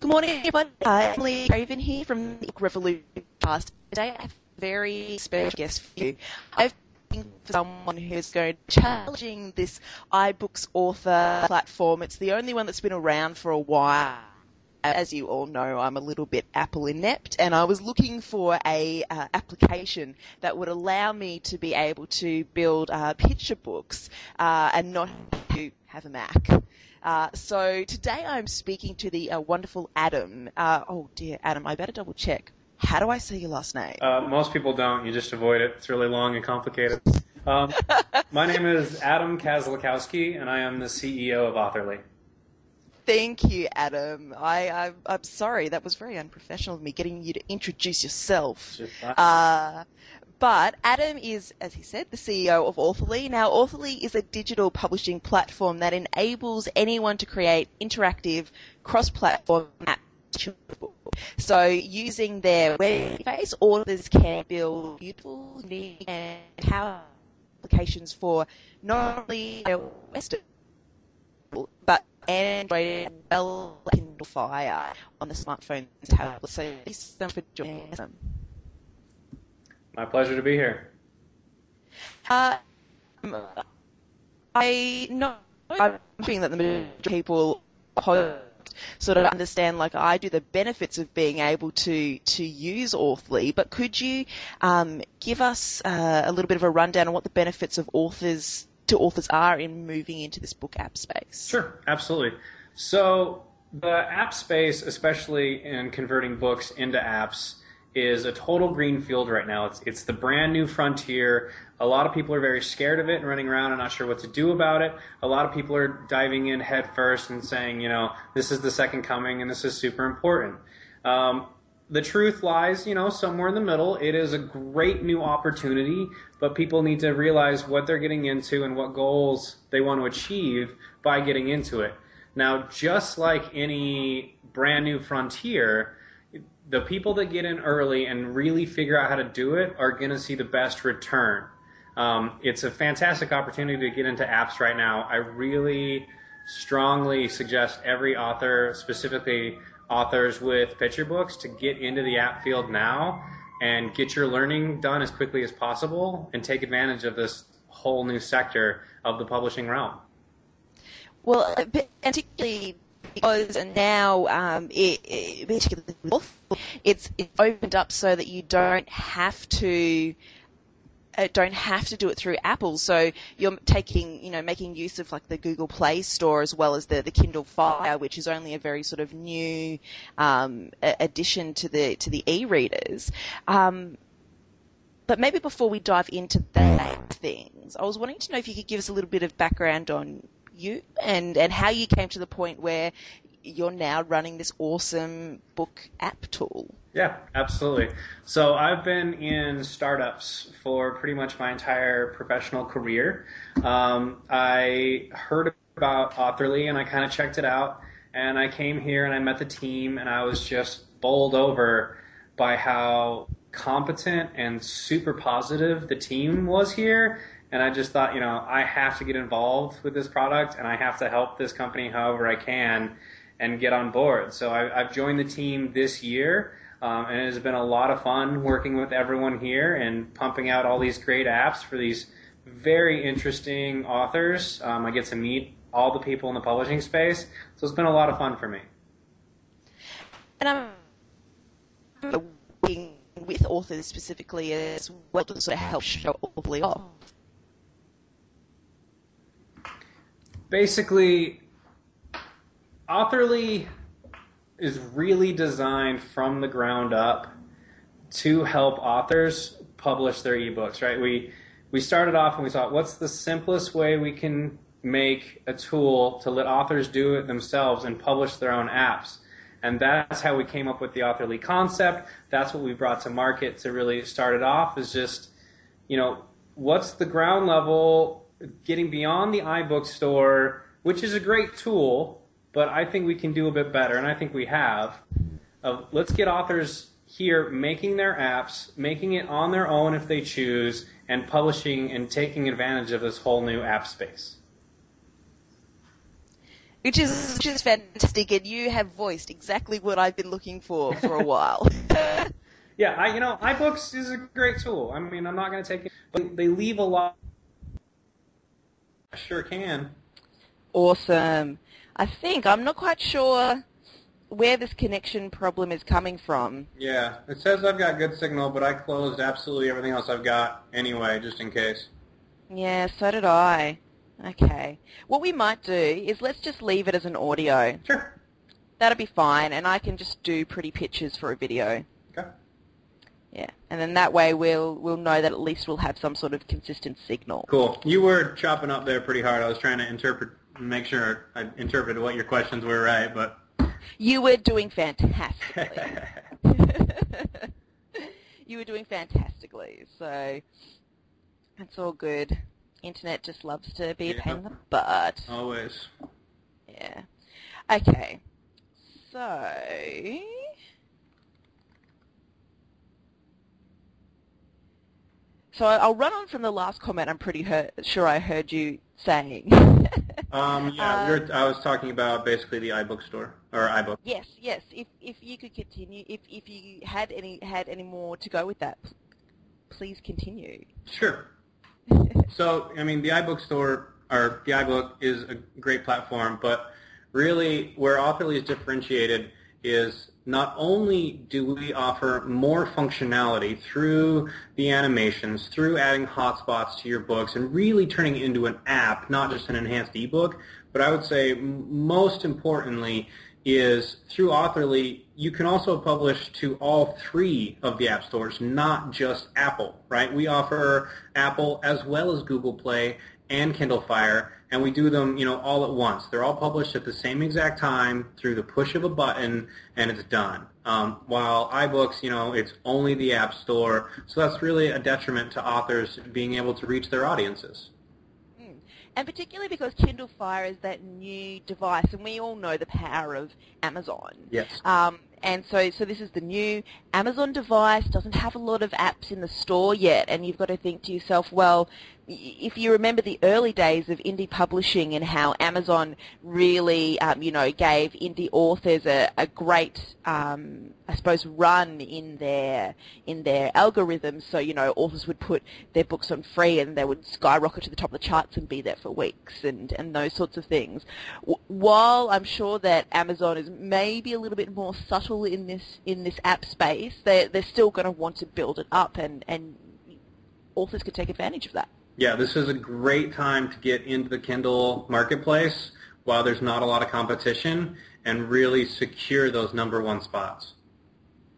Good morning, everyone. Uh, Emily Craven here from the Book Revolution Cast. Today I have a very special guest for you. I've been for someone who's going challenging this iBooks author platform. It's the only one that's been around for a while. As you all know, I'm a little bit Apple inept, and I was looking for a uh, application that would allow me to be able to build uh, picture books uh, and not have to have a Mac. Uh, so today I'm speaking to the uh, wonderful Adam. Uh, oh dear, Adam, I better double check. How do I say your last name? Uh, most people don't. You just avoid it. It's really long and complicated. Um, my name is Adam Kazlakowski, and I am the CEO of Authorly. Thank you, Adam. I, I, I'm sorry, that was very unprofessional of me getting you to introduce yourself. Uh, but Adam is, as he said, the CEO of Authorly. Now, Authorly is a digital publishing platform that enables anyone to create interactive cross-platform apps. So using their web interface, authors can build beautiful, unique, and powerful applications for not only their Western, but Android as well Kindle Fire on the smartphones and tablets. So thanks for joining us. My pleasure to be here. Uh, I know I'm hoping that the majority of people sort of understand, like I do, the benefits of being able to to use Authorly, But could you um, give us uh, a little bit of a rundown on what the benefits of authors to authors are in moving into this book app space? Sure, absolutely. So the app space, especially in converting books into apps, is a total green field right now. It's it's the brand new frontier. A lot of people are very scared of it and running around and not sure what to do about it. A lot of people are diving in head first and saying, you know, this is the second coming and this is super important. Um, the truth lies, you know, somewhere in the middle. It is a great new opportunity, but people need to realize what they're getting into and what goals they want to achieve by getting into it. Now, just like any brand new frontier, the people that get in early and really figure out how to do it are going to see the best return. Um, it's a fantastic opportunity to get into apps right now. I really strongly suggest every author, specifically authors with picture books, to get into the app field now and get your learning done as quickly as possible and take advantage of this whole new sector of the publishing realm. Well, particularly because now um, it, it, particularly it's, it's opened up so that you don't have to uh, don't have to do it through Apple. So you're taking, you know, making use of like the Google Play Store as well as the, the Kindle Fire, which is only a very sort of new um, addition to the to the e-readers. Um, but maybe before we dive into that things, I was wanting to know if you could give us a little bit of background on you and, and how you came to the point where you're now running this awesome book app tool. Yeah, absolutely. So I've been in startups for pretty much my entire professional career. Um, I heard about Authorly and I kind of checked it out. And I came here and I met the team and I was just bowled over by how competent and super positive the team was here and I just thought, you know, I have to get involved with this product and I have to help this company however I can and get on board. So I, have joined the team this year, um, and it has been a lot of fun working with everyone here and pumping out all these great apps for these very interesting authors. Um, I get to meet all the people in the publishing space, so it's been a lot of fun for me. And I'm working with authors specifically as well to sort of help show Authorly off. basically, Authorly is really designed from the ground up to help authors publish their ebooks, right? We we started off and we thought, what's the simplest way we can make a tool to let authors do it themselves and publish their own apps? And that's how we came up with the Authorly concept. That's what we brought to market to really start it off is just, you know, what's the ground level getting beyond the iBooks Author, which is a great tool, but I think we can do a bit better, and I think we have. Of let's get authors here making their apps, making it on their own if they choose, and publishing and taking advantage of this whole new app space. which is which is fantastic, and you have voiced exactly what I've been looking for for a while. yeah, I you know iBooks is a great tool. I mean, I'm not going to take it, but they leave a lot. I sure can. Awesome. I think I'm not quite sure where this connection problem is coming from. Yeah, it says I've got good signal, but I closed absolutely everything else I've got anyway, just in case. Yeah, so did I. Okay. What we might do is let's just leave it as an audio. Sure. That'll be fine, and I can just do pretty pictures for a video. Okay. Yeah, and then that way we'll we'll know that at least we'll have some sort of consistent signal. Cool. You were chopping up there pretty hard. I was trying to interpret, make sure I interpreted what your questions were right, but you were doing fantastically. you were doing fantastically. So it's all good. Internet just loves to be a pain in the butt. Always. Yeah. Okay. So So I'll run on from the last comment. I'm pretty sure I heard you saying. um, yeah, uh, I was talking about basically the iBooks Author or iBook. Yes, yes. If if you could continue, if if you had any had any more to go with that, please continue. Sure. so, I mean, the iBooks Author or the iBook is a great platform, but really where Authorly is differentiated is not only do we offer more functionality through the animations, through adding hotspots to your books and really turning it into an app, not just an enhanced ebook, but I would say most importantly is through Authorly, you can also publish to all three of the app stores, not just Apple, right? We offer Apple as well as Google Play and Kindle Fire, and we do them, you know, all at once. They're all published at the same exact time through the push of a button, and it's done. Um, while iBooks, you know, it's only the App Store, so that's really a detriment to authors being able to reach their audiences. Hmm. And particularly because Kindle Fire is that new device, and we all know the power of Amazon. Yes. Um, and so, so this is the new Amazon device, doesn't have a lot of apps in the store yet, and you've got to think to yourself, well, if you remember the early days of indie publishing and how Amazon really, um, you know, gave indie authors a, a great, um, I suppose, run in their in their algorithms. So you know, authors would put their books on free and they would skyrocket to the top of the charts and be there for weeks and and those sorts of things. while I'm sure that Amazon is maybe a little bit more subtle in this in this app space, they they're still going to want to build it up and and authors could take advantage of that. Yeah, this is a great time to get into the Kindle marketplace while there's not a lot of competition and really secure those number one spots.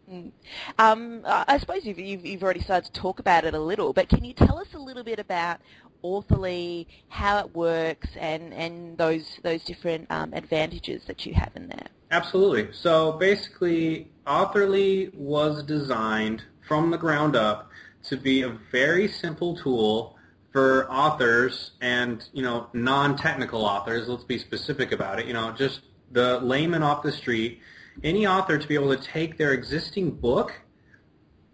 Mm. Um, I suppose you've, you've, you've, already started to talk about it a little, but can you tell us a little bit about Authorly, how it works, and, and those those different um, advantages that you have in there? Absolutely. So basically, Authorly was designed from the ground up to be a very simple tool for authors and you know non-technical authors. Let's be specific about it. You know, just the layman off the street, any author to be able to take their existing book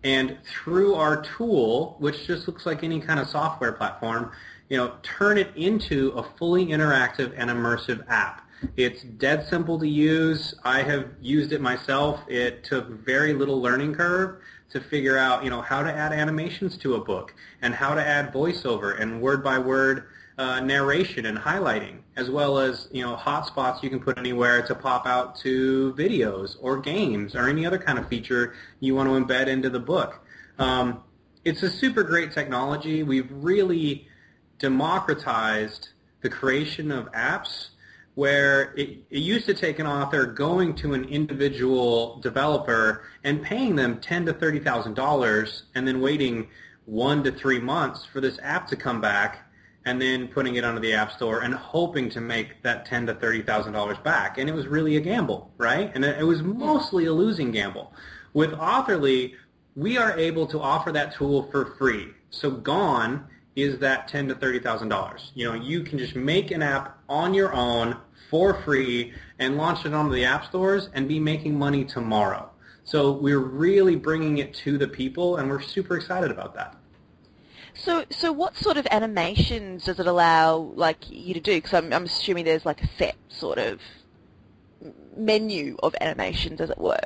and through our tool, which just looks like any kind of software platform, you know, turn it into a fully interactive and immersive app. It's dead simple to use. I have used it myself. It took very little learning curve to figure out, you know, how to add animations to a book and how to add voiceover and word-by-word uh, narration and highlighting, as well as, you know, hotspots you can put anywhere to pop out to videos or games or any other kind of feature you want to embed into the book. Um, it's a super great technology. We've really democratized the creation of apps where it, it, used to take an author going to an individual developer and paying them ten to thirty thousand dollars, and then waiting one to three months for this app to come back, and then putting it onto the app store and hoping to make that ten to thirty thousand dollars back. And it was really a gamble, right? And it was mostly a losing gamble. With Authorly, we are able to offer that tool for free. So gone is that ten to thirty thousand dollars. You know, you can just make an app on your own for free and launch it onto the app stores and be making money tomorrow. So we're really bringing it to the people, and we're super excited about that. So, so what sort of animations does it allow, like, you to do? Because I'm, I'm assuming there's like a set sort of menu of animations, as it were.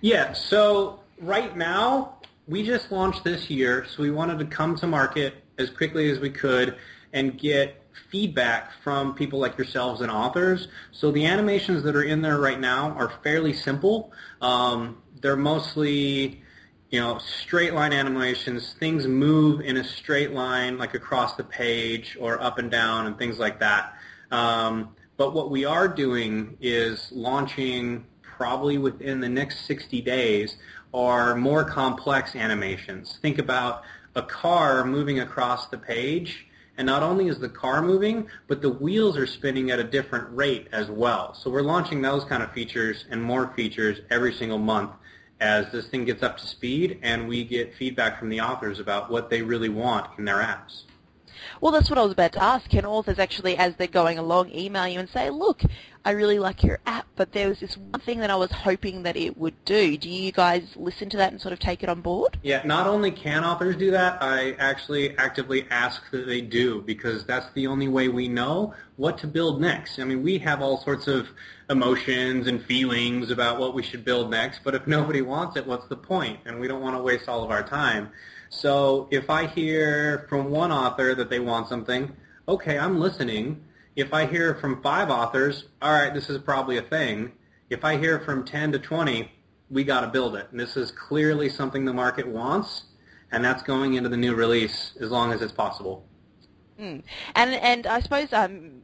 Yeah. So right now, we just launched this year, so we wanted to come to market as quickly as we could and get feedback from people like yourselves and authors. So the animations that are in there right now are fairly simple. Um, they're mostly you know, straight line animations, things move in a straight line like across the page or up and down and things like that. Um, but what we are doing is launching probably within the next 60 days are more complex animations. Think about a car moving across the page and not only is the car moving, but the wheels are spinning at a different rate as well. So we're launching those kind of features and more features every single month as this thing gets up to speed and we get feedback from the authors about what they really want in their apps. Well, that's what I was about to ask. Can authors actually, as they're going along, email you and say, look, I really like your app, but there was this one thing that I was hoping that it would do. Do you guys listen to that and sort of take it on board? Yeah, not only can authors do that, I actually actively ask that they do because that's the only way we know what to build next. I mean, we have all sorts of emotions and feelings about what we should build next, but if nobody wants it, what's the point? And we don't want to waste all of our time. So if I hear from one author that they want something, okay, I'm listening. If I hear from five authors, all right, this is probably a thing. If I hear from 10 to 20, we got to build it. And this is clearly something the market wants, and that's going into the new release as long as it's possible. Mm. And and I suppose um,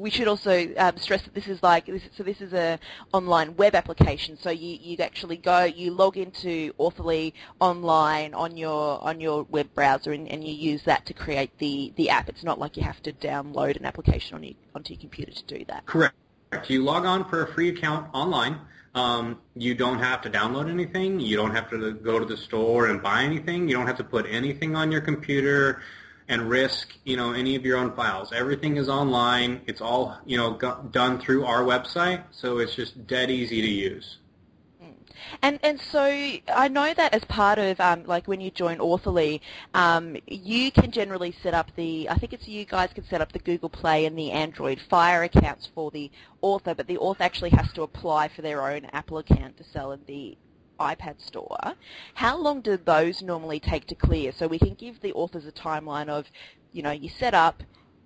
we should also um, stress that this is like this, so this is a online web application. So you you actually go you log into Authorly online on your on your web browser and, and you use that to create the the app. It's not like you have to download an application on your, onto your computer to do that. Correct. You log on for a free account online. Um, you don't have to download anything. You don't have to go to the store and buy anything. You don't have to put anything on your computer and risk, you know, any of your own files. Everything is online. It's all, you know, done through our website, so it's just dead easy to use. Hmm. And and so I know that as part of um, like when you join Authorly, um, you can generally set up the I think it's you guys can set up the Google Play and the Android Fire accounts for the author, but the author actually has to apply for their own Apple account to sell in the iPad store, how long do those normally take to clear? So we can give the authors a timeline of, you know, you set up,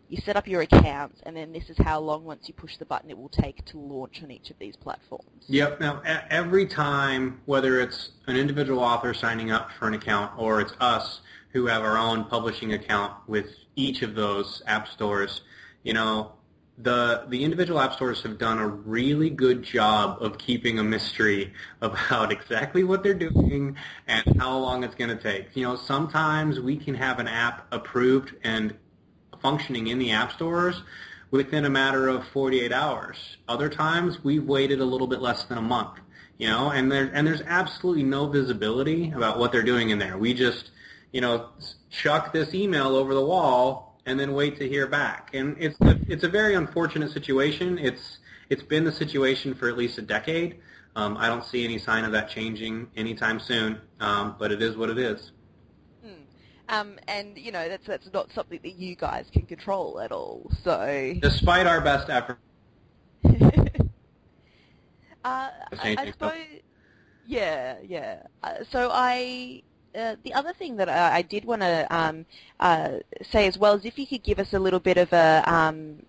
you set up your accounts, and then this is how long once you push the button it will take to launch on each of these platforms. Yep. Now, every time, whether it's an individual author signing up for an account or it's us who have our own publishing account with each of those app stores, you know, the the individual app stores have done a really good job of keeping a mystery about exactly what they're doing and how long it's going to take. You know, sometimes we can have an app approved and functioning in the app stores within a matter of 48 hours. Other times we've waited a little bit less than a month. You know, and there and there's absolutely no visibility about what they're doing in there. We just, you know, chuck this email over the wall and then wait to hear back. And it's a, it's a very unfortunate situation. It's it's been the situation for at least a decade. Um, I don't see any sign of that changing anytime soon, um, but it is what it is. Hmm. Um, and you know that's that's not something that you guys can control at all. So, despite our best effort, uh, I, I suppose, yeah, yeah. Uh, so I uh, the other thing that I, I did want to um, uh, say as well is if you could give us a little bit of a, um,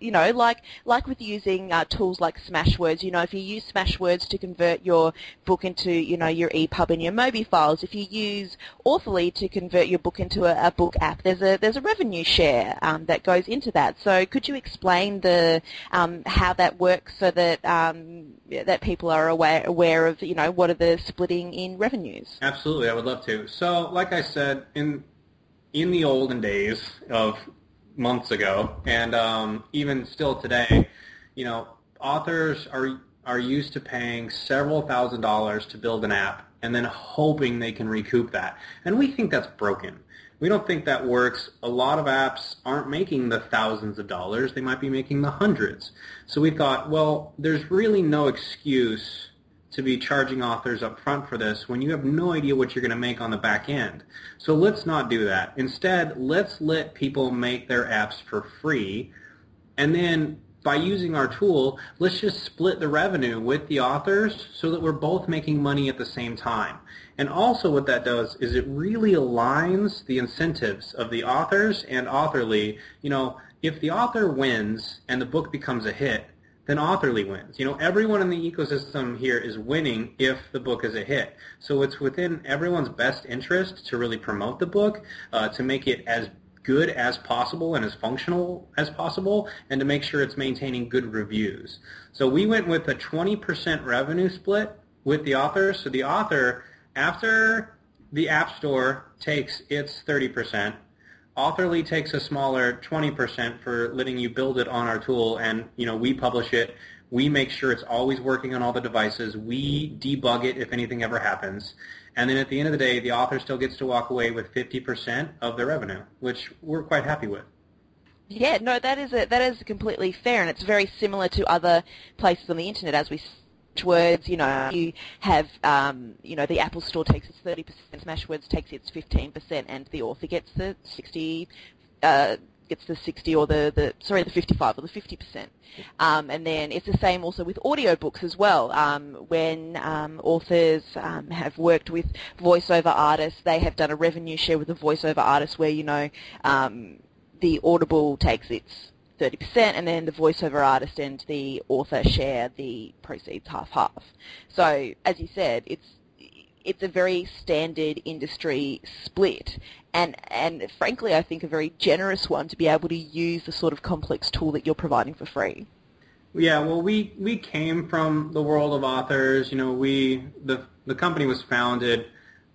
you know, like like with using uh, tools like Smashwords, you know, if you use Smashwords to convert your book into, you know, your EPUB and your Mobi files, if you use Authorly to convert your book into a, a book app, there's a there's a revenue share um, that goes into that. So could you explain the um, how that works so that um, that people are aware aware of, you know, what are the splitting in revenues? Absolutely, I would love to. So, like I said, in in the olden days of months ago, and um, even still today, you know, authors are are used to paying several thousand dollars to build an app and then hoping they can recoup that. And we think that's broken. We don't think that works. A lot of apps aren't making the thousands of dollars. They might be making the hundreds. So we thought, well, there's really no excuse to be charging authors up front for this when you have no idea what you're going to make on the back end. So let's not do that. Instead, let's let people make their apps for free and then by using our tool, let's just split the revenue with the authors so that we're both making money at the same time. And also what that does is it really aligns the incentives of the authors and Authorly. You know, if the author wins and the book becomes a hit, then Authorly wins. You know, everyone in the ecosystem here is winning if the book is a hit. So it's within everyone's best interest to really promote the book, uh, to make it as good as possible and as functional as possible and to make sure it's maintaining good reviews. So we went with a 20% revenue split with the author. So the author, after the App Store takes its 30%, Authorly takes a smaller 20% for letting you build it on our tool and, you know, we publish it. We make sure it's always working on all the devices. We debug it if anything ever happens. And then at the end of the day, the author still gets to walk away with 50% of their revenue, which we're quite happy with. Yeah, no, that is a, that is completely fair, and it's very similar to other places on the internet. As we Smashwords, you know, you have, um, you know, the Apple Store takes its 30%, Smashwords takes its 15%, and the author gets the 60, uh, gets the 60 or the, the sorry the 55 or the 50 percent. Um, and then it's the same also with audiobooks as well. Um, when um, authors um, have worked with voiceover artists they have done a revenue share with the voiceover artist where you know um, the audible takes its 30% and then the voiceover artist and the author share the proceeds half half. So as you said it's it's a very standard industry split. And and frankly I think a very generous one to be able to use the sort of complex tool that you're providing for free. Yeah, well we we came from the world of authors, you know, we the the company was founded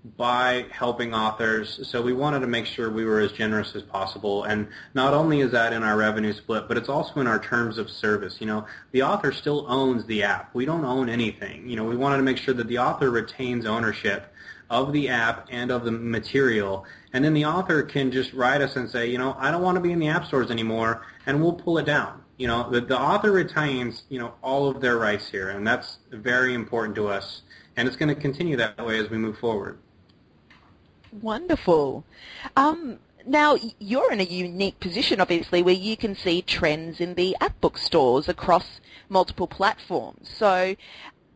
by helping authors. So we wanted to make sure we were as generous as possible. And not only is that in our revenue split, but it's also in our terms of service. You know, the author still owns the app. We don't own anything. You know, we wanted to make sure that the author retains ownership of the app and of the material. And then the author can just write us and say, you know, I don't want to be in the app stores anymore, and we'll pull it down. You know, the, the author retains, you know, all of their rights here, and that's very important to us. And it's going to continue that way as we move forward. Wonderful. Um, now, you're in a unique position, obviously, where you can see trends in the app book stores across multiple platforms. So,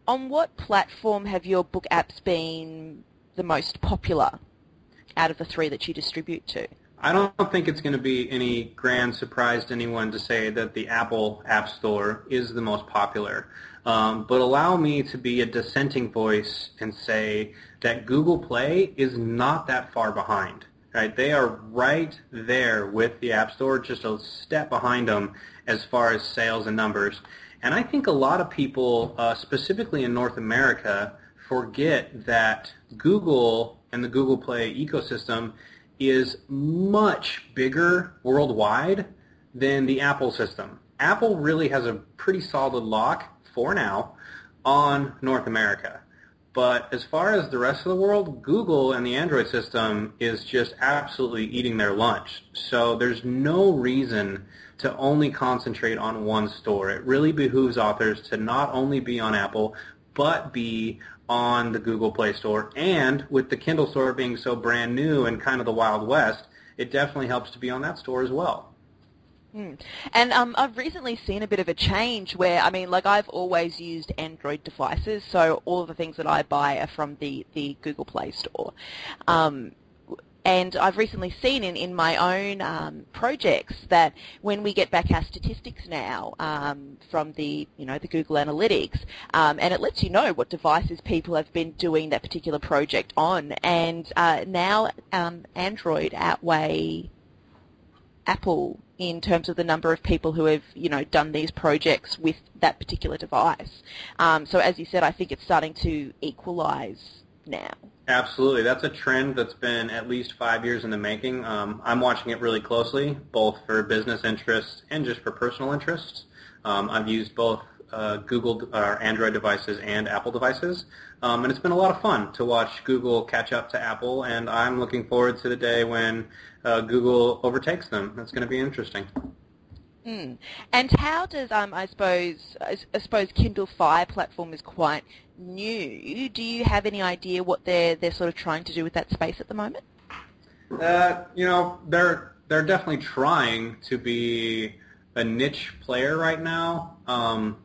on what platform have your book apps been the most popular out of the three that you distribute to? I don't think it's going to be any grand surprise to anyone to say that the Apple App Store is the most popular. Um, but allow me to be a dissenting voice and say that Google Play is not that far behind. Right? They are right there with the App Store, just a step behind them as far as sales and numbers. And I think a lot of people, uh, specifically in North America, forget that Google and the Google Play ecosystem is much bigger worldwide than the Apple system. Apple really has a pretty solid lock for now on North America. But as far as the rest of the world, Google and the Android system is just absolutely eating their lunch. So there's no reason to only concentrate on one store. It really behooves authors to not only be on Apple, but be on the Google Play Store. And with the Kindle Store being so brand new and kind of the Wild West, it definitely helps to be on that store as well. Mm. And um, I've recently seen a bit of a change where, I mean, like I've always used Android devices, so all of the things that I buy are from the, the Google Play Store. Um, and I've recently seen in, in my own um, projects that when we get back our statistics now um, from the you know the Google Analytics, um, and it lets you know what devices people have been doing that particular project on, and uh, now um, Android outweigh Apple in terms of the number of people who have, you know, done these projects with that particular device. Um, so as you said, I think it's starting to equalize now. Absolutely. That's a trend that's been at least five years in the making. Um, I'm watching it really closely, both for business interests and just for personal interests. Um, I've used both uh, Google or Android devices and Apple devices. Um, and it's been a lot of fun to watch Google catch up to Apple, and I'm looking forward to the day when uh, Google overtakes them. That's going to be interesting. Mm. And how does um, I suppose I, I, suppose Kindle Fire platform is quite new. Do you have any idea what they're they're sort of trying to do with that space at the moment? Uh, you know, they're they're definitely trying to be a niche player right now. Um,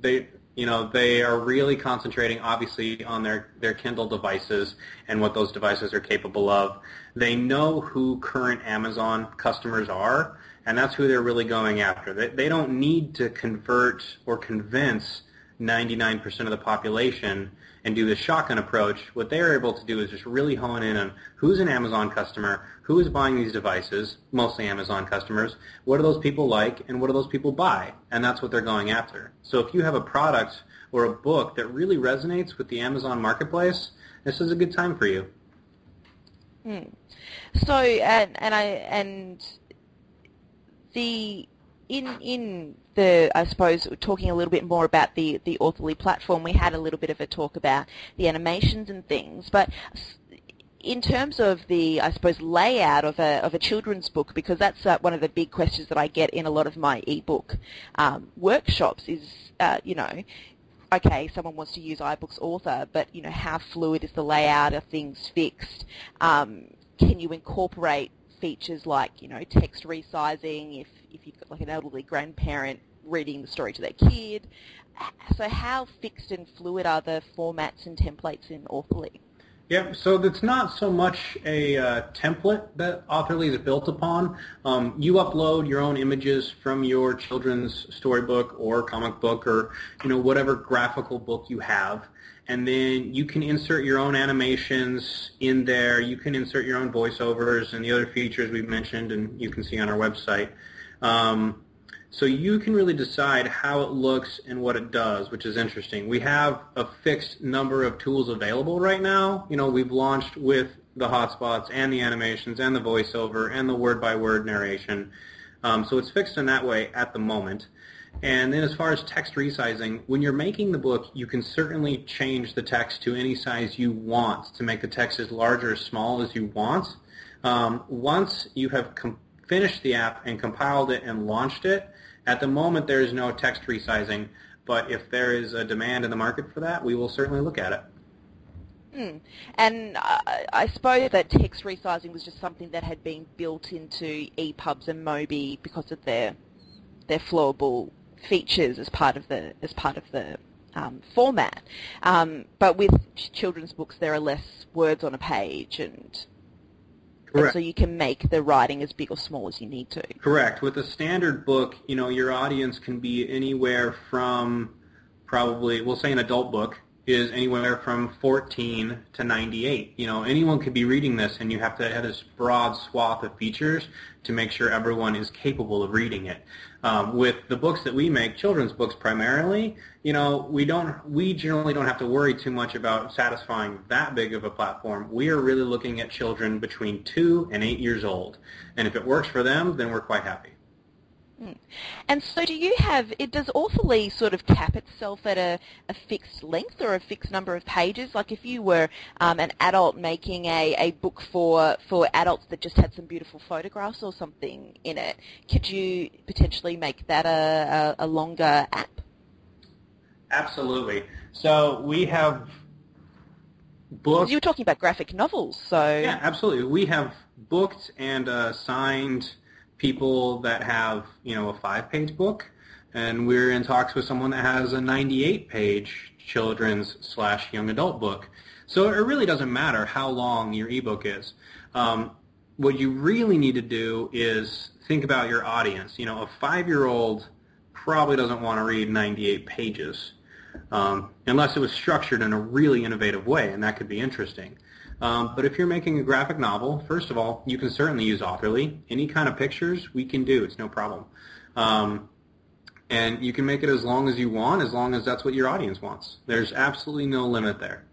they you know they are really concentrating obviously on their their Kindle devices and what those devices are capable of. They know who current Amazon customers are, and that's who they're really going after. They, they don't need to convert or convince 99% of the population and do the shotgun approach, what they're able to do is just really hone in on who's an Amazon customer, who is buying these devices, mostly Amazon customers, what do those people like, and what do those people buy? And that's what they're going after. So if you have a product or a book that really resonates with the Amazon marketplace, this is a good time for you. Hmm. So and and I and the in in the I suppose talking a little bit more about the the Authorly platform, we had a little bit of a talk about the animations and things, but in terms of the, I suppose, layout of a, of a children's book, because that's uh, one of the big questions that I get in a lot of my ebook um, workshops is, uh, you know, okay, someone wants to use iBooks Author, but, you know, how fluid is the layout? Are things fixed? Um, can you incorporate features like, you know, text resizing if, if you've got like an elderly grandparent reading the story to their kid. So how fixed and fluid are the formats and templates in Authorly? Yeah, so it's not so much a uh, template that Authorly is built upon. Um, you upload your own images from your children's storybook or comic book or you know whatever graphical book you have, and then you can insert your own animations in there. You can insert your own voiceovers and the other features we've mentioned, and you can see on our website. Um, so you can really decide how it looks and what it does, which is interesting. We have a fixed number of tools available right now. You know, we've launched with the hotspots and the animations and the voiceover and the word-by-word narration. Um, so it's fixed in that way at the moment. And then as far as text resizing, when you're making the book, you can certainly change the text to any size you want to make the text as large or as small as you want. Um, once you have com- finished the app and compiled it and launched it, at the moment there is no text resizing, but if there is a demand in the market for that, we will certainly look at it. Hmm. And uh, I suppose that text resizing was just something that had been built into EPUBs and Mobi because of their their flowable features as part of the as part of the um, format. Um, but with children's books, there are less words on a page, and, and, so you can make the writing as big or small as you need to. Correct. With a standard book, you know, your audience can be anywhere from probably, we'll say, an adult book is anywhere from 14 to 98. You know, anyone could be reading this, and you have to have this broad swath of features to make sure everyone is capable of reading it. Um, with the books that we make, children's books primarily, you know, we don't, we generally don't have to worry too much about satisfying that big of a platform. We are really looking at children between two and eight years old, and if it works for them, then we're quite happy. And so do you have, it does Authorly sort of cap itself at a, a fixed length or a fixed number of pages? Like if you were um, an adult making a, a book for, for adults that just had some beautiful photographs or something in it, could you potentially make that a, a, a longer app? Absolutely. So we have books. You were talking about graphic novels, so... Yeah, absolutely. We have booked and uh, signed people that have, you know, a five-page book, and we're in talks with someone that has a 98-page children's slash young adult book. So it really doesn't matter how long your ebook is. Um, what you really need to do is think about your audience. You know, a five-year-old probably doesn't want to read 98 pages um, unless it was structured in a really innovative way, and that could be interesting. Um, but if you're making a graphic novel, first of all, you can certainly use Authorly. Any kind of pictures we can do. It's no problem. Um, and you can make it as long as you want, as long as that's what your audience wants. There's absolutely no limit there.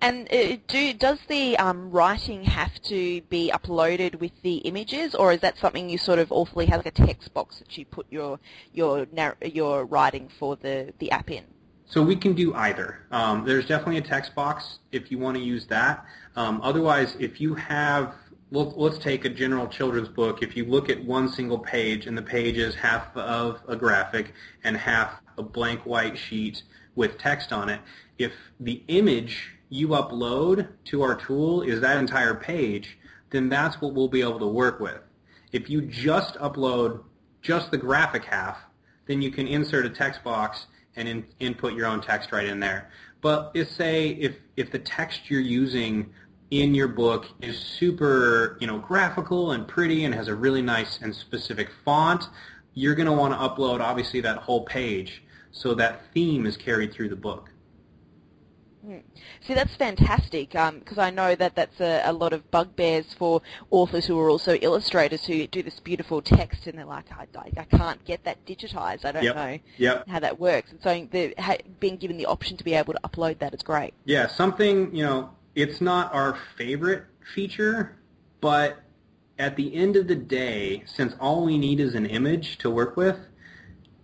And uh, do, does the um, writing have to be uploaded with the images, or is that something you sort of Authorly have like a text box that you put your your your writing for the, the app in? So we can do either. Um, there's definitely a text box if you want to use that. Um, otherwise, if you have, let's take a general children's book. If you look at one single page and the page is half of a graphic and half a blank white sheet with text on it. If the image you upload to our tool is that entire page, then that's what we'll be able to work with. If you just upload just the graphic half, then you can insert a text box and in, input your own text right in there. But if say if if the text you're using in your book is super, you know, graphical and pretty and has a really nice and specific font, you're going to want to upload obviously that whole page so that theme is carried through the book. Hmm. See, that's fantastic because um, I know that that's a, a, lot of bugbears for authors who are also illustrators who do this beautiful text and they're like, I, I can't get that digitized. I don't yep. know yep. how that works. And so the, being given the option to be able to upload that is great. Yeah, something, you know, it's not our favorite feature, but at the end of the day, since all we need is an image to work with,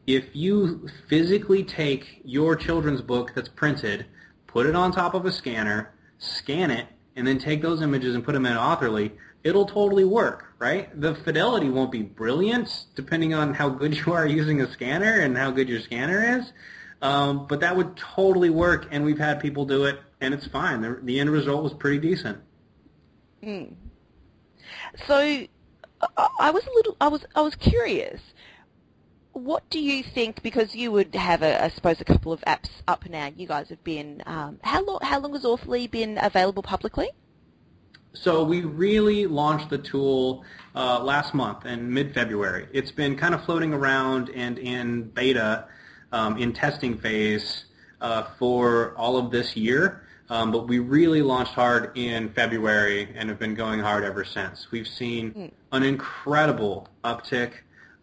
if you physically take your children's book that's printed – put it on top of a scanner, scan it, and then take those images and put them in Authorly, it'll totally work, right? The fidelity won't be brilliant depending on how good you are using a scanner and how good your scanner is. Um, but that would totally work, and we've had people do it, and it's fine. The, the end result was pretty decent. Mm. So I was a little, I was, I was curious what do you think? Because you would have, a, I suppose, a couple of apps up now. You guys have been. Um, how long? How long has Authorly been available publicly? So we really launched the tool uh, last month in mid-February. It's been kind of floating around and in beta, um, in testing phase uh, for all of this year. Um, but we really launched hard in February and have been going hard ever since. We've seen mm. an incredible uptick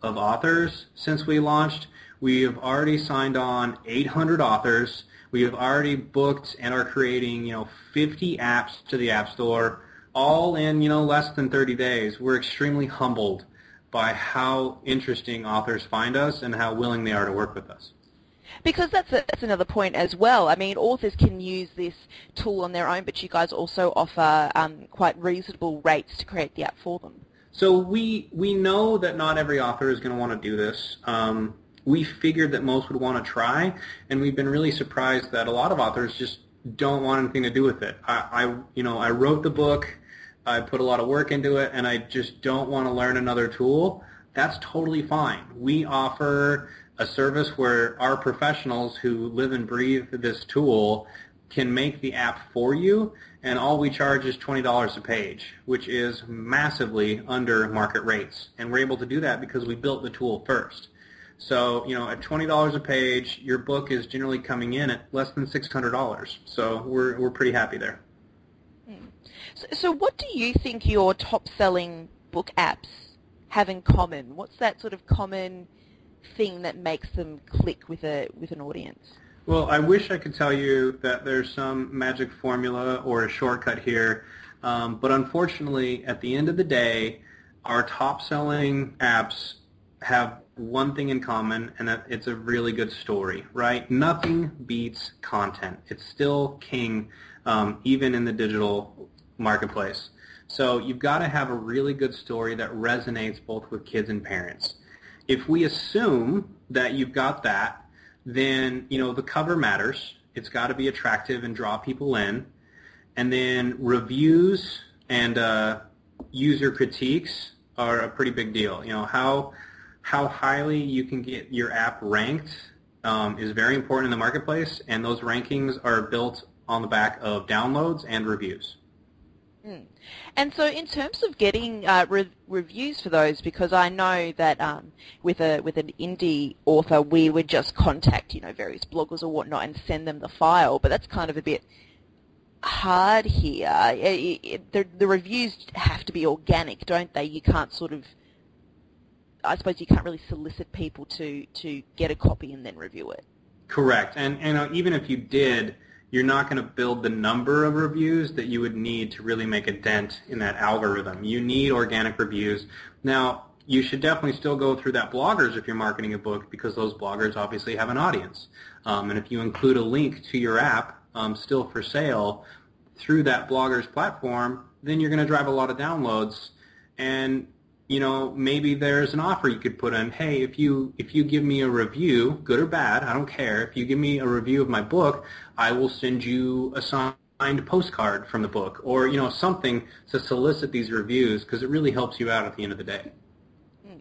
of authors since we launched. We have already signed on 800 authors. We have already booked and are creating, you know, 50 apps to the App Store, all in, you know, less than 30 days. We're extremely humbled by how interesting authors find us and how willing they are to work with us. Because that's a, that's another point as well. I mean, authors can use this tool on their own, but you guys also offer um, quite reasonable rates to create the app for them. So we we know that not every author is going to want to do this. Um, we figured that most would want to try, and we've been really surprised that a lot of authors just don't want anything to do with it. I, I you know I wrote the book, I put a lot of work into it, and I just don't want to learn another tool. That's totally fine. We offer a service where our professionals who live and breathe this tool can make the app for you and all we charge is $20 a page, which is massively under market rates. And we're able to do that because we built the tool first. So, you know, at $20 a page, your book is generally coming in at less than $600. So we're, we're pretty happy there. So, so what do you think your top-selling book apps have in common? What's that sort of common thing that makes them click with a with an audience? Well, I wish I could tell you that there's some magic formula or a shortcut here, um, but unfortunately, at the end of the day, our top-selling apps have one thing in common, and it's a really good story, right? Nothing beats content. It's still king, um, even in the digital marketplace. So you've got to have a really good story that resonates both with kids and parents. If we assume that you've got that, then you know the cover matters. It's got to be attractive and draw people in, and then reviews and uh, user critiques are a pretty big deal. You know how how highly you can get your app ranked um, is very important in the marketplace, and those rankings are built on the back of downloads and reviews. Mm. And so, in terms of getting uh, re- reviews for those, because I know that um, with a with an indie author, we would just contact you know various bloggers or whatnot and send them the file, but that's kind of a bit hard here. It, it, the, the reviews have to be organic, don't they? You can't sort of I suppose you can't really solicit people to, to get a copy and then review it. Correct. And, and uh, even if you did, you're not going to build the number of reviews that you would need to really make a dent in that algorithm. You need organic reviews. Now, you should definitely still go through that bloggers if you're marketing a book because those bloggers obviously have an audience. Um, and if you include a link to your app um, still for sale through that bloggers platform, then you're going to drive a lot of downloads. And you know, maybe there's an offer you could put in. Hey, if you if you give me a review, good or bad, I don't care. If you give me a review of my book, I will send you a signed postcard from the book, or you know, something to solicit these reviews because it really helps you out at the end of the day. Hmm.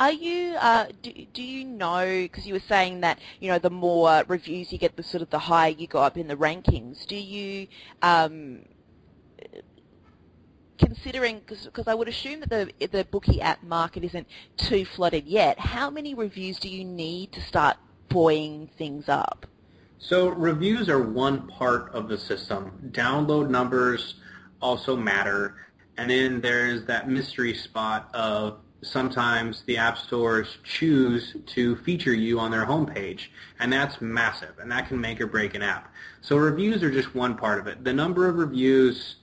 Are you? Uh, do, do you know? Because you were saying that you know the more reviews you get, the sort of the higher you go up in the rankings. Do you? Um, considering, because I would assume that the the bookie app market isn't too flooded yet, how many reviews do you need to start buoying things up? So reviews are one part of the system. Download numbers also matter. And then there's that mystery spot of sometimes the app stores choose to feature you on their homepage. And that's massive. And that can make or break an app. So reviews are just one part of it. The number of reviews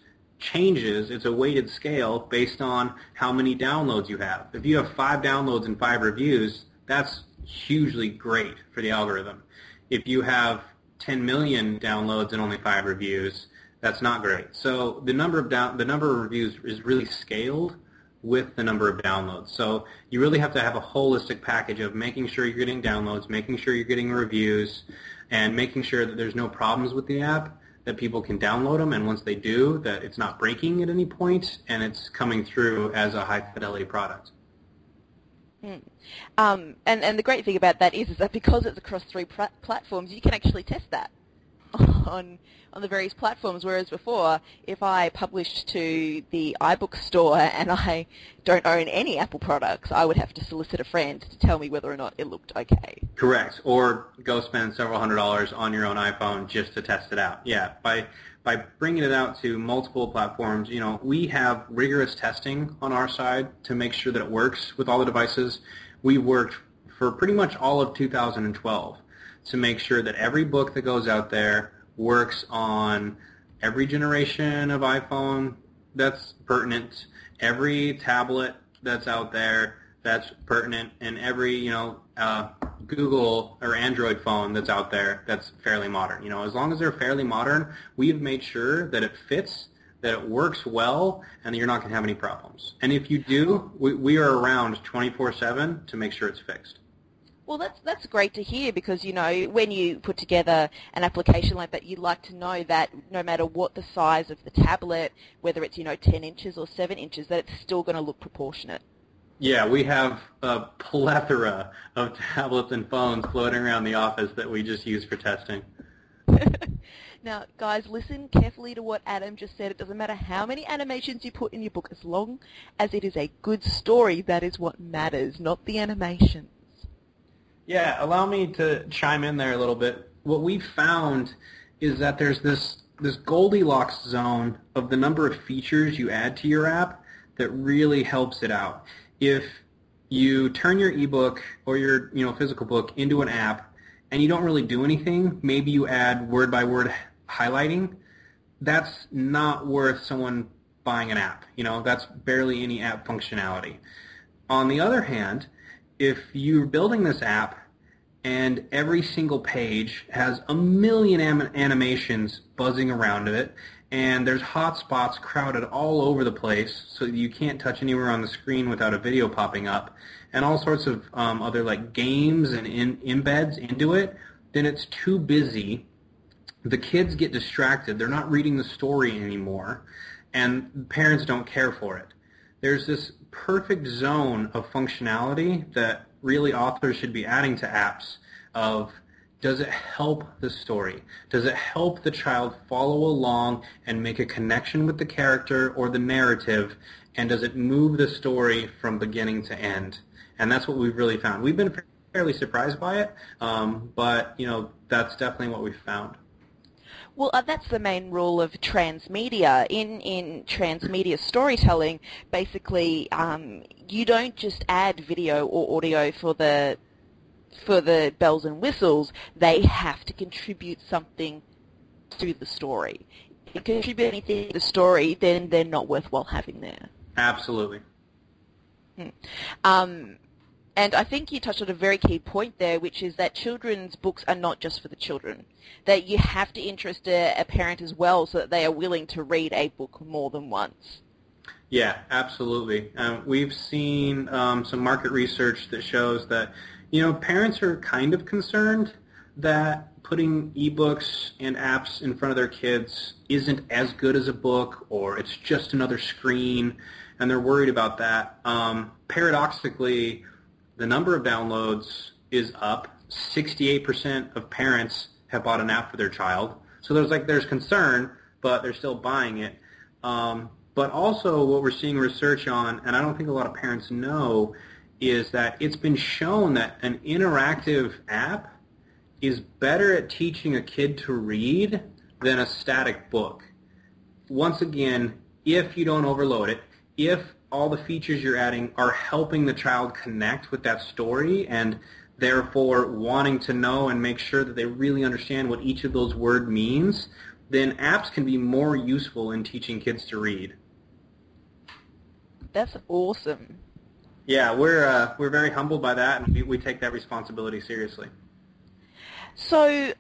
changes. It's a weighted scale based on how many downloads you have. If you have five downloads and five reviews, that's hugely great for the algorithm. If you have 10 million downloads and only five reviews, that's not great. So the number of down, the number of reviews is really scaled with the number of downloads. So you really have to have a holistic package of making sure you're getting downloads, making sure you're getting reviews, and making sure that there's no problems with the app that people can download them, and once they do, that it's not breaking at any point, and it's coming through as a high fidelity product. Hmm. Um, and, and the great thing about that is, is that because it's across three pr- platforms, you can actually test that on on the various platforms. Whereas before, if I published to the iBook store and I don't own any Apple products, I would have to solicit a friend to tell me whether or not it looked okay. Correct. Or go spend several hundred dollars on your own iPhone just to test it out. Yeah. By by bringing it out to multiple platforms, you know, we have rigorous testing on our side to make sure that it works with all the devices. We worked for pretty much all of 2012 to make sure that every book that goes out there works on every generation of iPhone that's pertinent, every tablet that's out there that's pertinent, and every you know uh, Google or Android phone that's out there that's fairly modern. You know, as long as they're fairly modern, we've made sure that it fits, that it works well, and that you're not going to have any problems. And if you do, we, we are around 24/7 to make sure it's fixed. Well, that's that's great to hear because you know when you put together an application like that, you'd like to know that no matter what the size of the tablet, whether it's you know 10 inches or 7 inches, that it's still going to look proportionate. Yeah, we have a plethora of tablets and phones floating around the office that we just use for testing. now, guys, listen carefully to what Adam just said. It doesn't matter how many animations you put in your book, as long as it is a good story, that is what matters, not the animation. Yeah, allow me to chime in there a little bit. What we've found is that there's this this Goldilocks zone of the number of features you add to your app that really helps it out. If you turn your ebook or your you know physical book into an app and you don't really do anything, maybe you add word by word highlighting, that's not worth someone buying an app. You know, that's barely any app functionality. On the other hand, if you're building this app and every single page has a million anim- animations buzzing around it, and there's hotspots crowded all over the place, so you can't touch anywhere on the screen without a video popping up, and all sorts of um, other like games and in- embeds into it, then it's too busy. The kids get distracted. They're not reading the story anymore, and parents don't care for it. There's this perfect zone of functionality that really authors should be adding to apps of does it help the story? Does it help the child follow along and make a connection with the character or the narrative? And does it move the story from beginning to end? And that's what we've really found. We've been fairly surprised by it, um, but you know that's definitely what we've found. Well, uh, that's the main rule of transmedia. In in transmedia storytelling, basically, um, you don't just add video or audio for the for the bells and whistles. They have to contribute something to the story. If they contribute anything to the story, then they're not worthwhile having there. Absolutely. Hmm. Um, and I think you touched on a very key point there, which is that children's books are not just for the children. That you have to interest a, a parent as well so that they are willing to read a book more than once. Yeah, absolutely. Um, we've seen um, some market research that shows that, you know, parents are kind of concerned that putting ebooks and apps in front of their kids isn't as good as a book or it's just another screen, and they're worried about that. Um, paradoxically, the number of downloads is up. 68% of parents have bought an app for their child. So there's like there's concern, but they're still buying it. Um, but also what we're seeing research on, and I don't think a lot of parents know, is that it's been shown that an interactive app is better at teaching a kid to read than a static book. Once again, if you don't overload it, if all the features you're adding are helping the child connect with that story and therefore wanting to know and make sure that they really understand what each of those words means, then apps can be more useful in teaching kids to read. That's awesome. Yeah, we're uh, we're very humbled by that, and we, we take that responsibility seriously. So,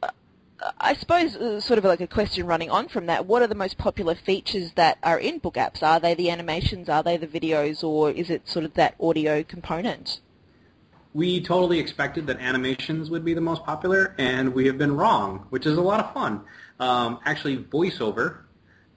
I suppose, uh, sort of like a question running on from that, what are the most popular features that are in book apps? Are they the animations? Are they the videos? Or is it sort of that audio component? We totally expected that animations would be the most popular, and we have been wrong, which is a lot of fun. Um, actually, voiceover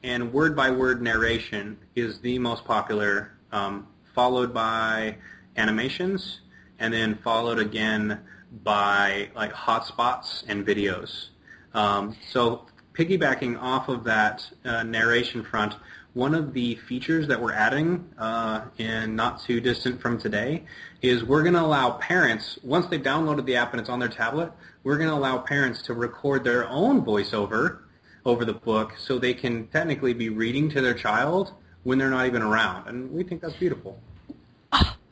and word-by-word narration is the most popular, um, followed by animations, and then followed again by like hotspots and videos. Um, so piggybacking off of that uh, narration front, one of the features that we're adding uh, in not too distant from today is we're going to allow parents, once they've downloaded the app and it's on their tablet, we're going to allow parents to record their own voiceover over the book so they can technically be reading to their child when they're not even around. And we think that's beautiful.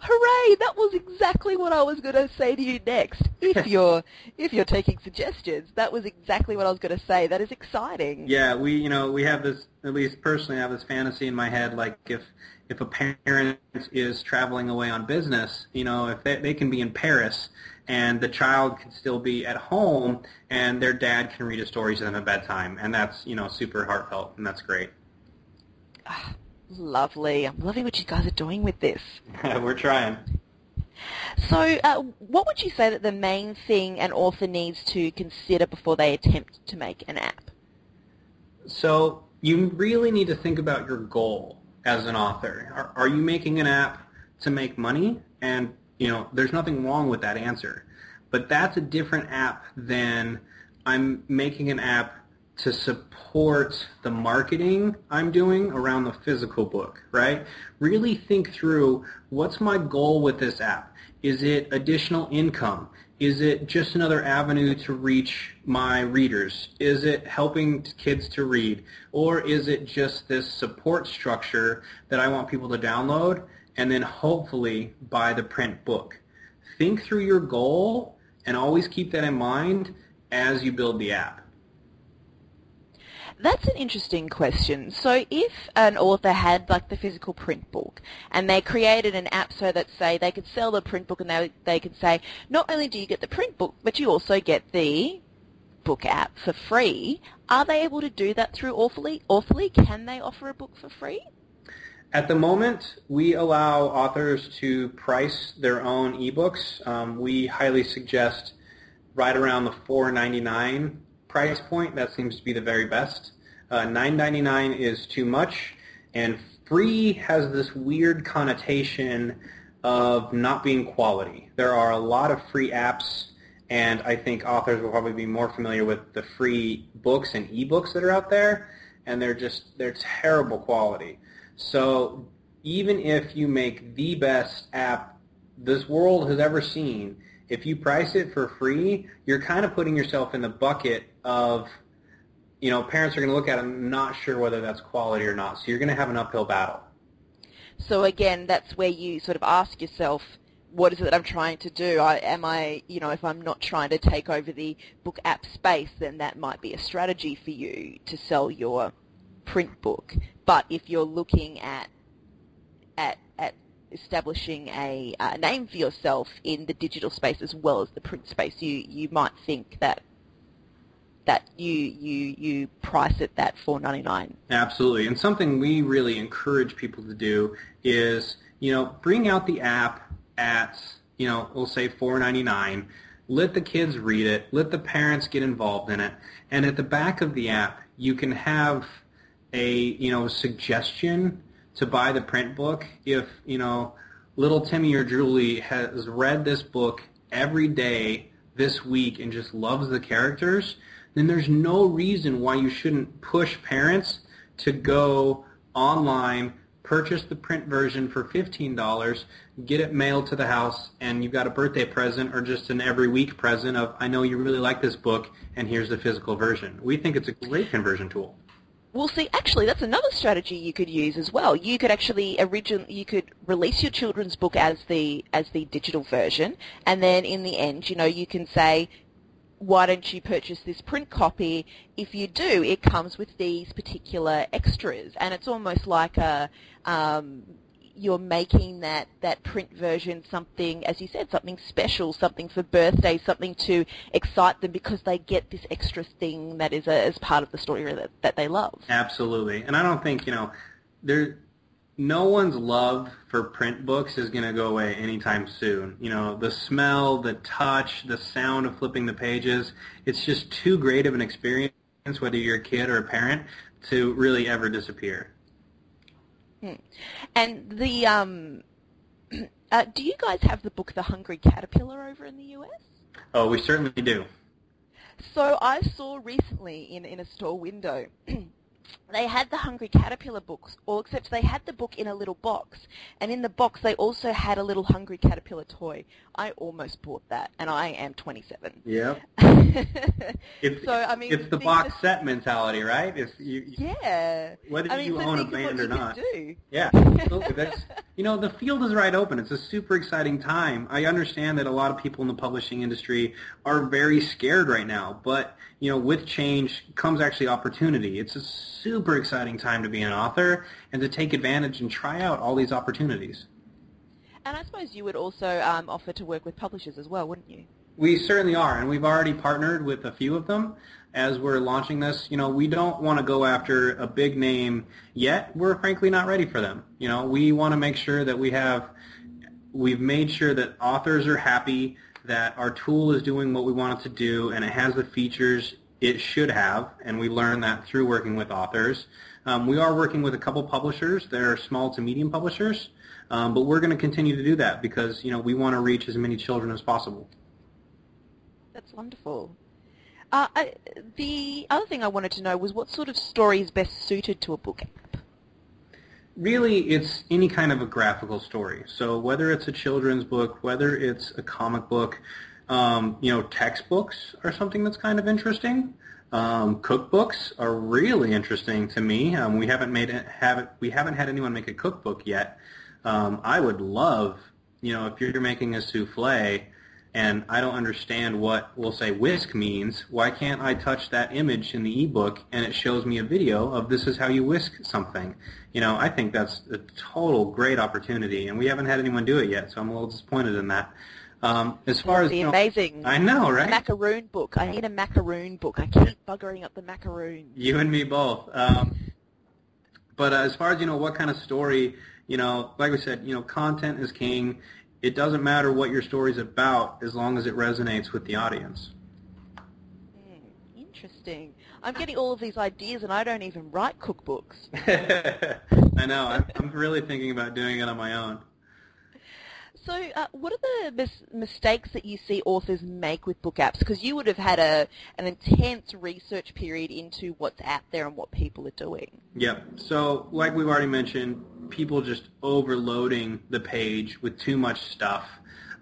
Hooray! That was exactly what I was going to say to you next. If you're if you're taking suggestions, that was exactly what I was going to say. That is exciting. Yeah, we you know we have this at least personally I have this fantasy in my head like if if a parent is traveling away on business, you know, if they, they can be in Paris and the child can still be at home and their dad can read a story to them at bedtime and that's you know super heartfelt and that's great. Ah, Lovely. I'm loving what you guys are doing with this. We're trying. So, uh, what would you say that the main thing an author needs to consider before they attempt to make an app? So, you really need to think about your goal as an author. Are, are you making an app to make money? And, you know, there's nothing wrong with that answer. But that's a different app than I'm making an app to support the marketing I'm doing around the physical book, right? Really think through what's my goal with this app? Is it additional income? Is it just another avenue to reach my readers? Is it helping kids to read? Or is it just this support structure that I want people to download and then hopefully buy the print book? Think through your goal and always keep that in mind as you build the app. That's an interesting question. So if an author had like the physical print book and they created an app so that say they could sell the print book and they, they could say not only do you get the print book but you also get the book app for free, are they able to do that through Authorly? Authorly, can they offer a book for free? At the moment, we allow authors to price their own ebooks. Um, we highly suggest right around the 4.99 price point. That seems to be the very best. Uh, $9.99 is too much, and free has this weird connotation of not being quality. There are a lot of free apps, and I think authors will probably be more familiar with the free books and ebooks that are out there, and they're just they're terrible quality. So even if you make the best app this world has ever seen, if you price it for free, you're kind of putting yourself in the bucket of, you know, parents are going to look at it not sure whether that's quality or not. So you're going to have an uphill battle. So again, that's where you sort of ask yourself, what is it that I'm trying to do? I, am I, you know, if I'm not trying to take over the book app space, then that might be a strategy for you to sell your print book. But if you're looking at at at establishing a uh, name for yourself in the digital space as well as the print space, you you might think that that you you you price it that four ninety nine. Absolutely, and something we really encourage people to do is you know bring out the app at you know we'll say four ninety nine. Let the kids read it. Let the parents get involved in it. And at the back of the app, you can have a you know suggestion to buy the print book if you know little Timmy or Julie has read this book every day this week and just loves the characters, then there's no reason why you shouldn't push parents to go online, purchase the print version for $15, get it mailed to the house, and you've got a birthday present or just an every week present of, I know you really like this book, and here's the physical version. We think it's a great conversion tool. Well, see, actually, that's another strategy you could use as well. You could actually origin, you could release your children's book as the as the digital version, and then in the end, you know, you can say, why don't you purchase this print copy? If you do, it comes with these particular extras, and it's almost like a um, you're making that, that print version something, as you said, something special, something for birthday, something to excite them because they get this extra thing that is a, as part of the story that, that they love. Absolutely. And I don't think, you know, there, no one's love for print books is going to go away anytime soon. You know, the smell, the touch, the sound of flipping the pages, it's just too great of an experience, whether you're a kid or a parent, to really ever disappear. Hmm. And the um, uh, do you guys have the book The Hungry Caterpillar over in the US? Oh, we certainly do. So I saw recently in in a store window they had the Hungry Caterpillar books, all except they had the book in a little box, and in the box they also had a little Hungry Caterpillar toy. I almost bought that, and I am 27. Yeah. it's, so I mean, it's the box set mentality, right? It's you, yeah. Whether I mean, you so own a band or not. Yeah, absolutely. That's you know the field is right open. It's a super exciting time. I understand that a lot of people in the publishing industry are very scared right now, but you know with change comes actually opportunity. It's a super exciting time to be an author and to take advantage and try out all these opportunities. And I suppose you would also um, offer to work with publishers as well, wouldn't you? We certainly are, and we've already partnered with a few of them as we're launching this. You know, we don't want to go after a big name yet. We're frankly not ready for them. You know, we want to make sure that we have, we've made sure that authors are happy, that our tool is doing what we want it to do, and it has the features it should have, and we learned that through working with authors. Um, we are working with a couple publishers. They're small to medium publishers, um, but we're going to continue to do that because you know we want to reach as many children as possible. That's wonderful. Uh, I, the other thing I wanted to know was what sort of story is best suited to a book app? Really, it's any kind of a graphical story. So whether it's a children's book, whether it's a comic book, um, you know, textbooks are something that's kind of interesting. Um, cookbooks are really interesting to me. Um, we haven't made it, have we haven't had anyone make a cookbook yet. Um, I would love, you know, if you're making a souffle and I don't understand what we'll say whisk means, why can't I touch that image in the ebook and it shows me a video of this is how you whisk something? You know, I think that's a total great opportunity, and we haven't had anyone do it yet, so I'm a little disappointed in that. Um, as far as the you know, amazing, I know, right? Macaroon book. I need a macaroon book. I keep buggering up the macaroon. You and me both. Um, but uh, as far as you know, what kind of story, you know, like we said, you know, content is king. It doesn't matter what your story's about as long as it resonates with the audience. Mm, interesting. I'm getting all of these ideas, and I don't even write cookbooks. I know. I'm, I'm really thinking about doing it on my own. So, uh, what are the mis- mistakes that you see authors make with book apps? Because you would have had a an intense research period into what's out there and what people are doing. Yep. So, like we've already mentioned, people just overloading the page with too much stuff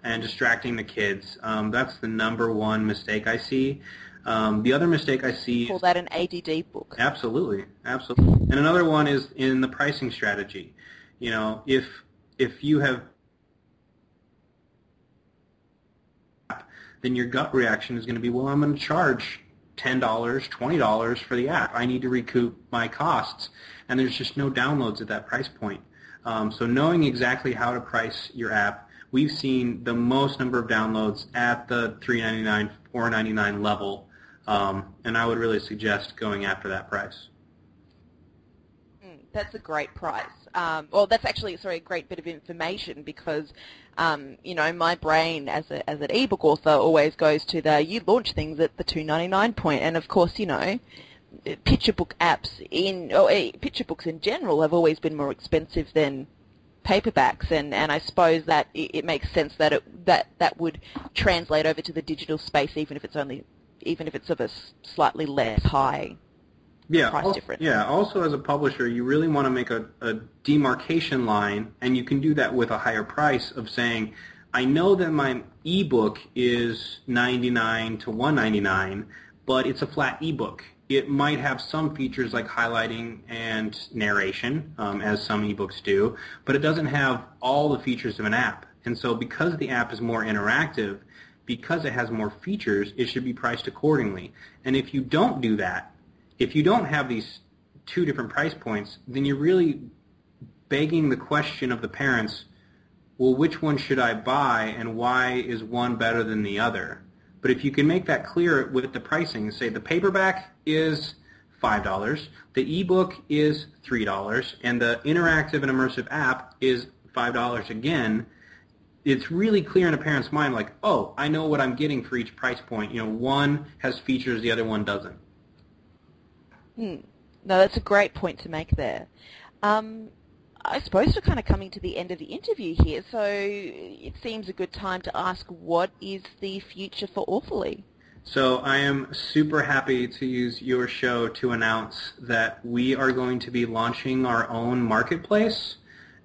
and distracting the kids. Um, that's the number one mistake I see. Um, the other mistake I see call that an ADD book. Absolutely, absolutely. And another one is in the pricing strategy. You know, if if you have then your gut reaction is going to be, well, I'm going to charge $10, $20 for the app. I need to recoup my costs. And there's just no downloads at that price point. Um, so knowing exactly how to price your app, we've seen the most number of downloads at the $3.99, $4.99 level Um, and I would really suggest going after that price. Mm, that's a great price. Um, well, that's actually sorry a great bit of information because um, you know my brain as a, as an ebook author always goes to the you launch things at the two ninety nine point, and of course you know picture book apps in or uh, picture books in general have always been more expensive than paperbacks, and, and I suppose that it, it makes sense that it, that that would translate over to the digital space, even if it's only even if it's of a slightly less high yeah, price also, difference. Yeah, also as a publisher, you really want to make a, a demarcation line, and you can do that with a higher price of saying, I know that my ebook is 99 to 199, but it's a flat ebook. It might have some features like highlighting and narration, um, as some ebooks do, but it doesn't have all the features of an app. And so because the app is more interactive, because it has more features, it should be priced accordingly. And if you don't do that, if you don't have these two different price points, then you're really begging the question of the parents, well, which one should I buy and why is one better than the other? But if you can make that clear with the pricing, say the paperback is $5, the ebook is $3, and the interactive and immersive app is $5 again, it's really clear in a parent's mind like, oh, I know what I'm getting for each price point. You know, one has features, the other one doesn't. Hmm. No, that's a great point to make there. Um, I suppose we're kind of coming to the end of the interview here, so it seems a good time to ask what is the future for Authorly? So I am super happy to use your show to announce that we are going to be launching our own marketplace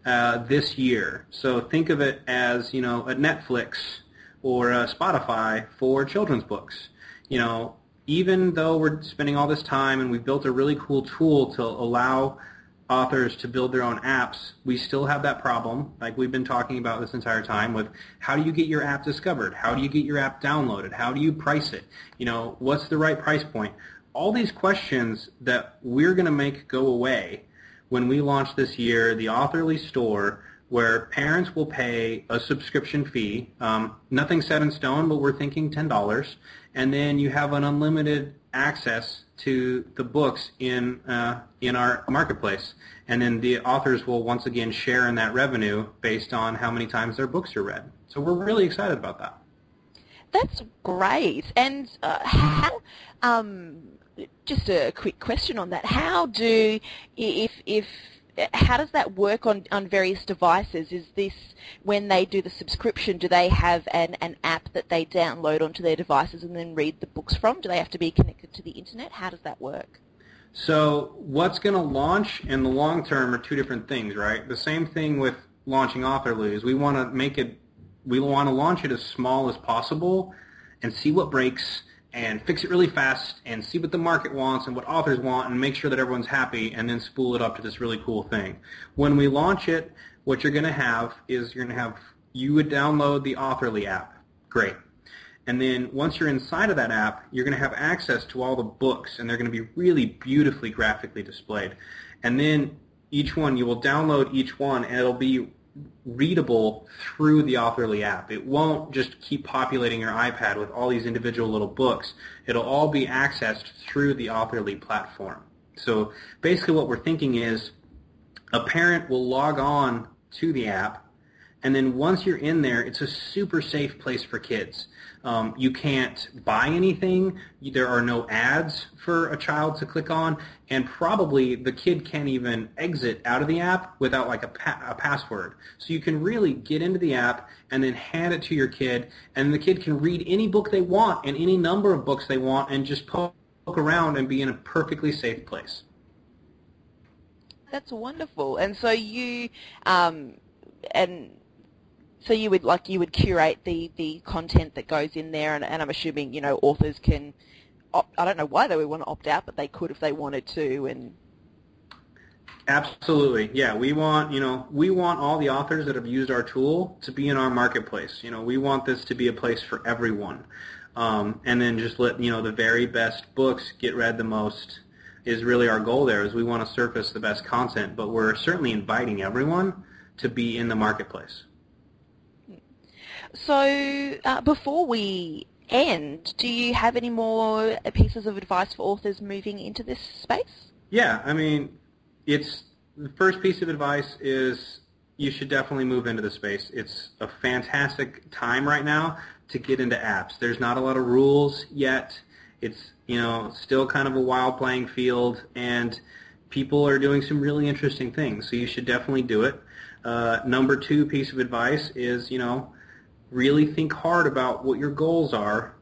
uh, this year. So think of it as, you know, a Netflix or a Spotify for children's books. You know, even though we're spending all this time and we've built a really cool tool to allow authors to build their own apps, we still have that problem, like we've been talking about this entire time, with how do you get your app discovered? How do you get your app downloaded? How do you price it? You know, what's the right price point? All these questions that we're going to make go away when we launch this year the Authorly store where parents will pay a subscription fee. Um, nothing set in stone, but we're thinking $10. And then you have an unlimited access to the books in uh, in our marketplace, and then the authors will once again share in that revenue based on how many times their books are read. So we're really excited about that. That's great. And uh, how? Um, just a quick question on that. How do if if how does that work on, on various devices? Is this when they do the subscription, do they have an, an app that they download onto their devices and then read the books from? Do they have to be connected to the internet? How does that work? So what's going to launch in the long term are two different things, right? The same thing with launching Authorly is we want to make it, we want to launch it as small as possible and see what breaks and fix it really fast and see what the market wants and what authors want and make sure that everyone's happy and then spool it up to this really cool thing. When we launch it, what you're going to have is you're going to have, you would download the Authorly app. Great. And then once you're inside of that app, you're going to have access to all the books and they're going to be really beautifully graphically displayed. And then each one, you will download each one and it'll be readable through the Authorly app. It won't just keep populating your iPad with all these individual little books. It'll all be accessed through the Authorly platform. So basically what we're thinking is a parent will log on to the app and then once you're in there, it's a super safe place for kids. Um, you can't buy anything. There are no ads for a child to click on, and probably the kid can't even exit out of the app without like a, pa- a password. So you can really get into the app and then hand it to your kid, and the kid can read any book they want and any number of books they want, and just poke around and be in a perfectly safe place. That's wonderful. And so you, um, and so you would like you would curate the, the content that goes in there, and, and I'm assuming you know authors can. Opt, I don't know why they would want to opt out, but they could if they wanted to, and. Absolutely, yeah. We want you know we want all the authors that have used our tool to be in our marketplace. You know we want this to be a place for everyone, um, and then just let you know the very best books get read the most is really our goal. There is we want to surface the best content, but we're certainly inviting everyone to be in the marketplace. So uh, before we end, do you have any more pieces of advice for authors moving into this space? Yeah, I mean, it's the first piece of advice is you should definitely move into the space. It's a fantastic time right now to get into apps. There's not a lot of rules yet. It's you know still kind of a wild playing field, and people are doing some really interesting things. So you should definitely do it. Uh, number two piece of advice is you know really think hard about what your goals are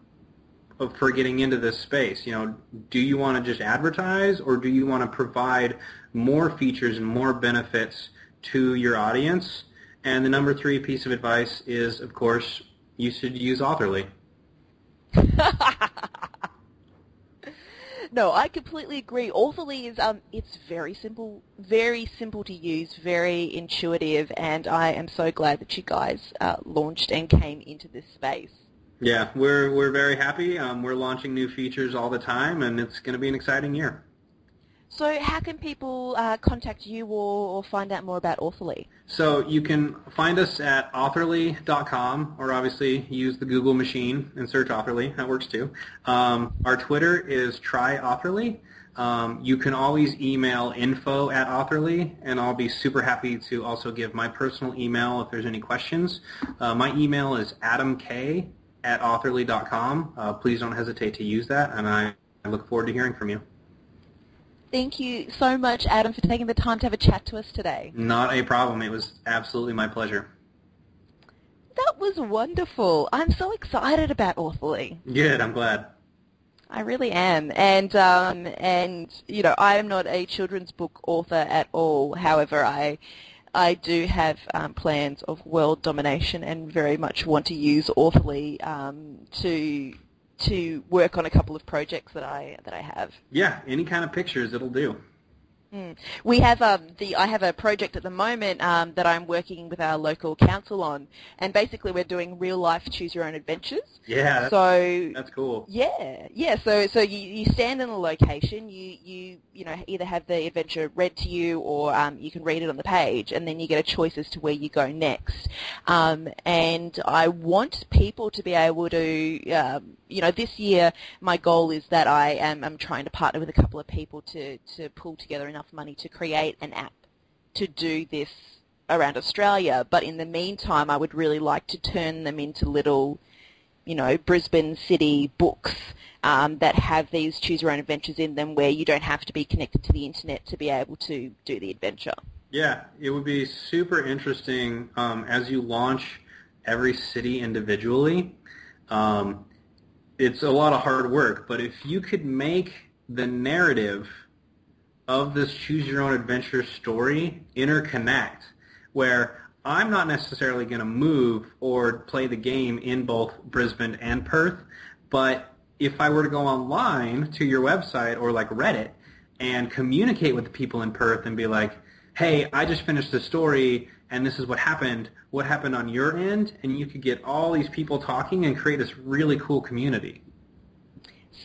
for getting into this space. You know, do you want to just advertise or do you want to provide more features and more benefits to your audience? And the number three piece of advice is, of course, you should use Authorly. no, I completely agree. Authorly is um, it's very simple, very simple to use, very intuitive, and I am so glad that you guys uh, launched and came into this space. Yeah, we're we're very happy. Um, we're launching new features all the time, and it's going to be an exciting year. So how can people uh, contact you or, or, find out more about Authorly? So you can find us at authorly.com or obviously use the Google machine and search Authorly. That works too. Um, our Twitter is tryauthorly. Um, you can always email info at Authorly, and I'll be super happy to also give my personal email if there's any questions. Uh, my email is adamk at authorly.com. Uh, please don't hesitate to use that, and I, I look forward to hearing from you. Thank you so much, Adam, for taking the time to have a chat to us today. Not a problem. It was absolutely my pleasure. That was wonderful. I'm so excited about Authorly. Good. I'm glad. I really am, and um, and you know, I am not a children's book author at all. However, I I do have um, plans of world domination and very much want to use Authorly um, to to work on a couple of projects that I that I have. Yeah, any kind of pictures, it'll do. Mm. We have um, the I have a project at the moment um, that I'm working with our local council on, and basically we're doing real life choose your own adventures. Yeah, that's, so that's cool. Yeah, yeah. So so you, you stand in a location, you you you know either have the adventure read to you or um, you can read it on the page, and then you get a choice as to where you go next. Um, and I want people to be able to um, you know, this year my goal is that I am I'm trying to partner with a couple of people to, to pull together enough money to create an app to do this around Australia. But in the meantime, I would really like to turn them into little, you know, Brisbane city books um, that have these choose your own adventures in them where you don't have to be connected to the internet to be able to do the adventure. Yeah, it would be super interesting um, as you launch every city individually. Um, it's a lot of hard work, but if you could make the narrative of this choose your own adventure story interconnect where I'm not necessarily going to move or play the game in both Brisbane and Perth, but if I were to go online to your website or like Reddit and communicate with the people in Perth and be like, hey, I just finished the story and this is what happened, what happened on your end, and you could get all these people talking and create this really cool community.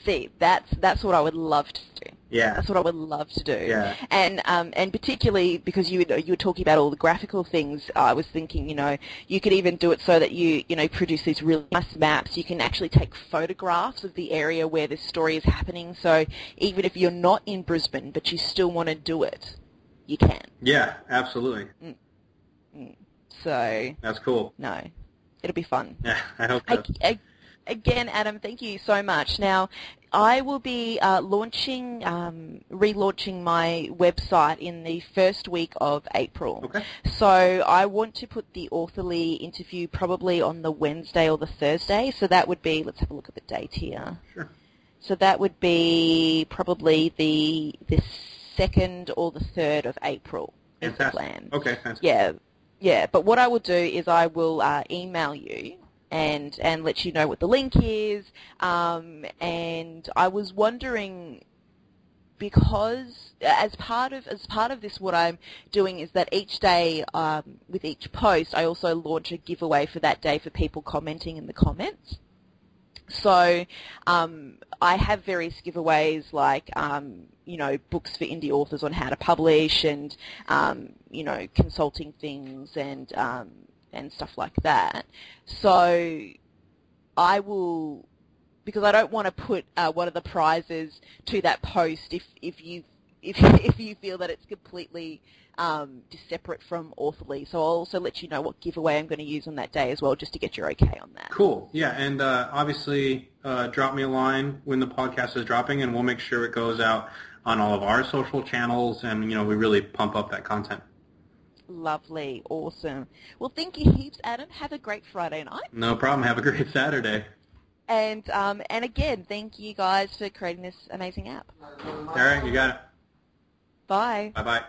See, that's that's what I would love to do. Yeah, that's what I would love to do. Yeah, and um, and particularly because you you were talking about all the graphical things, I was thinking, you know, you could even do it so that you you know produce these really nice maps. You can actually take photographs of the area where this story is happening. So even if you're not in Brisbane, but you still want to do it, you can. Yeah, absolutely. Mm. Mm. So that's cool. No, it'll be fun. Yeah, I hope so. I, I, again, Adam, thank you so much. Now, I will be uh, launching, um, relaunching my website in the first week of April. Okay. So I want to put the Authorly interview probably on the Wednesday or the Thursday. So that would be, let's have a look at the date here. Sure. So that would be probably the the second or the third of April. Is the plan. Okay. Fantastic. Yeah. Yeah, but what I will do is I will uh, email you and and let you know what the link is. Um, and I was wondering because as part of as part of this, what I'm doing is that each day um, with each post, I also launch a giveaway for that day for people commenting in the comments. So um, I have various giveaways like um, you know books for indie authors on how to publish and um, you know consulting things and um, and stuff like that. So I will because I don't want to put uh, one of the prizes to that post if if you if if you feel that it's completely um, separate from Authorly. So I'll also let you know what giveaway I'm going to use on that day as well, just to get your okay on that. Cool. Yeah, and uh, obviously uh, drop me a line when the podcast is dropping, and we'll make sure it goes out on all of our social channels, and you know we really pump up that content. Lovely, awesome. Well, thank you heaps, Adam. Have a great Friday night. No problem. Have a great Saturday. And um, and again, thank you guys for creating this amazing app. All right, you got it. Bye. Bye bye.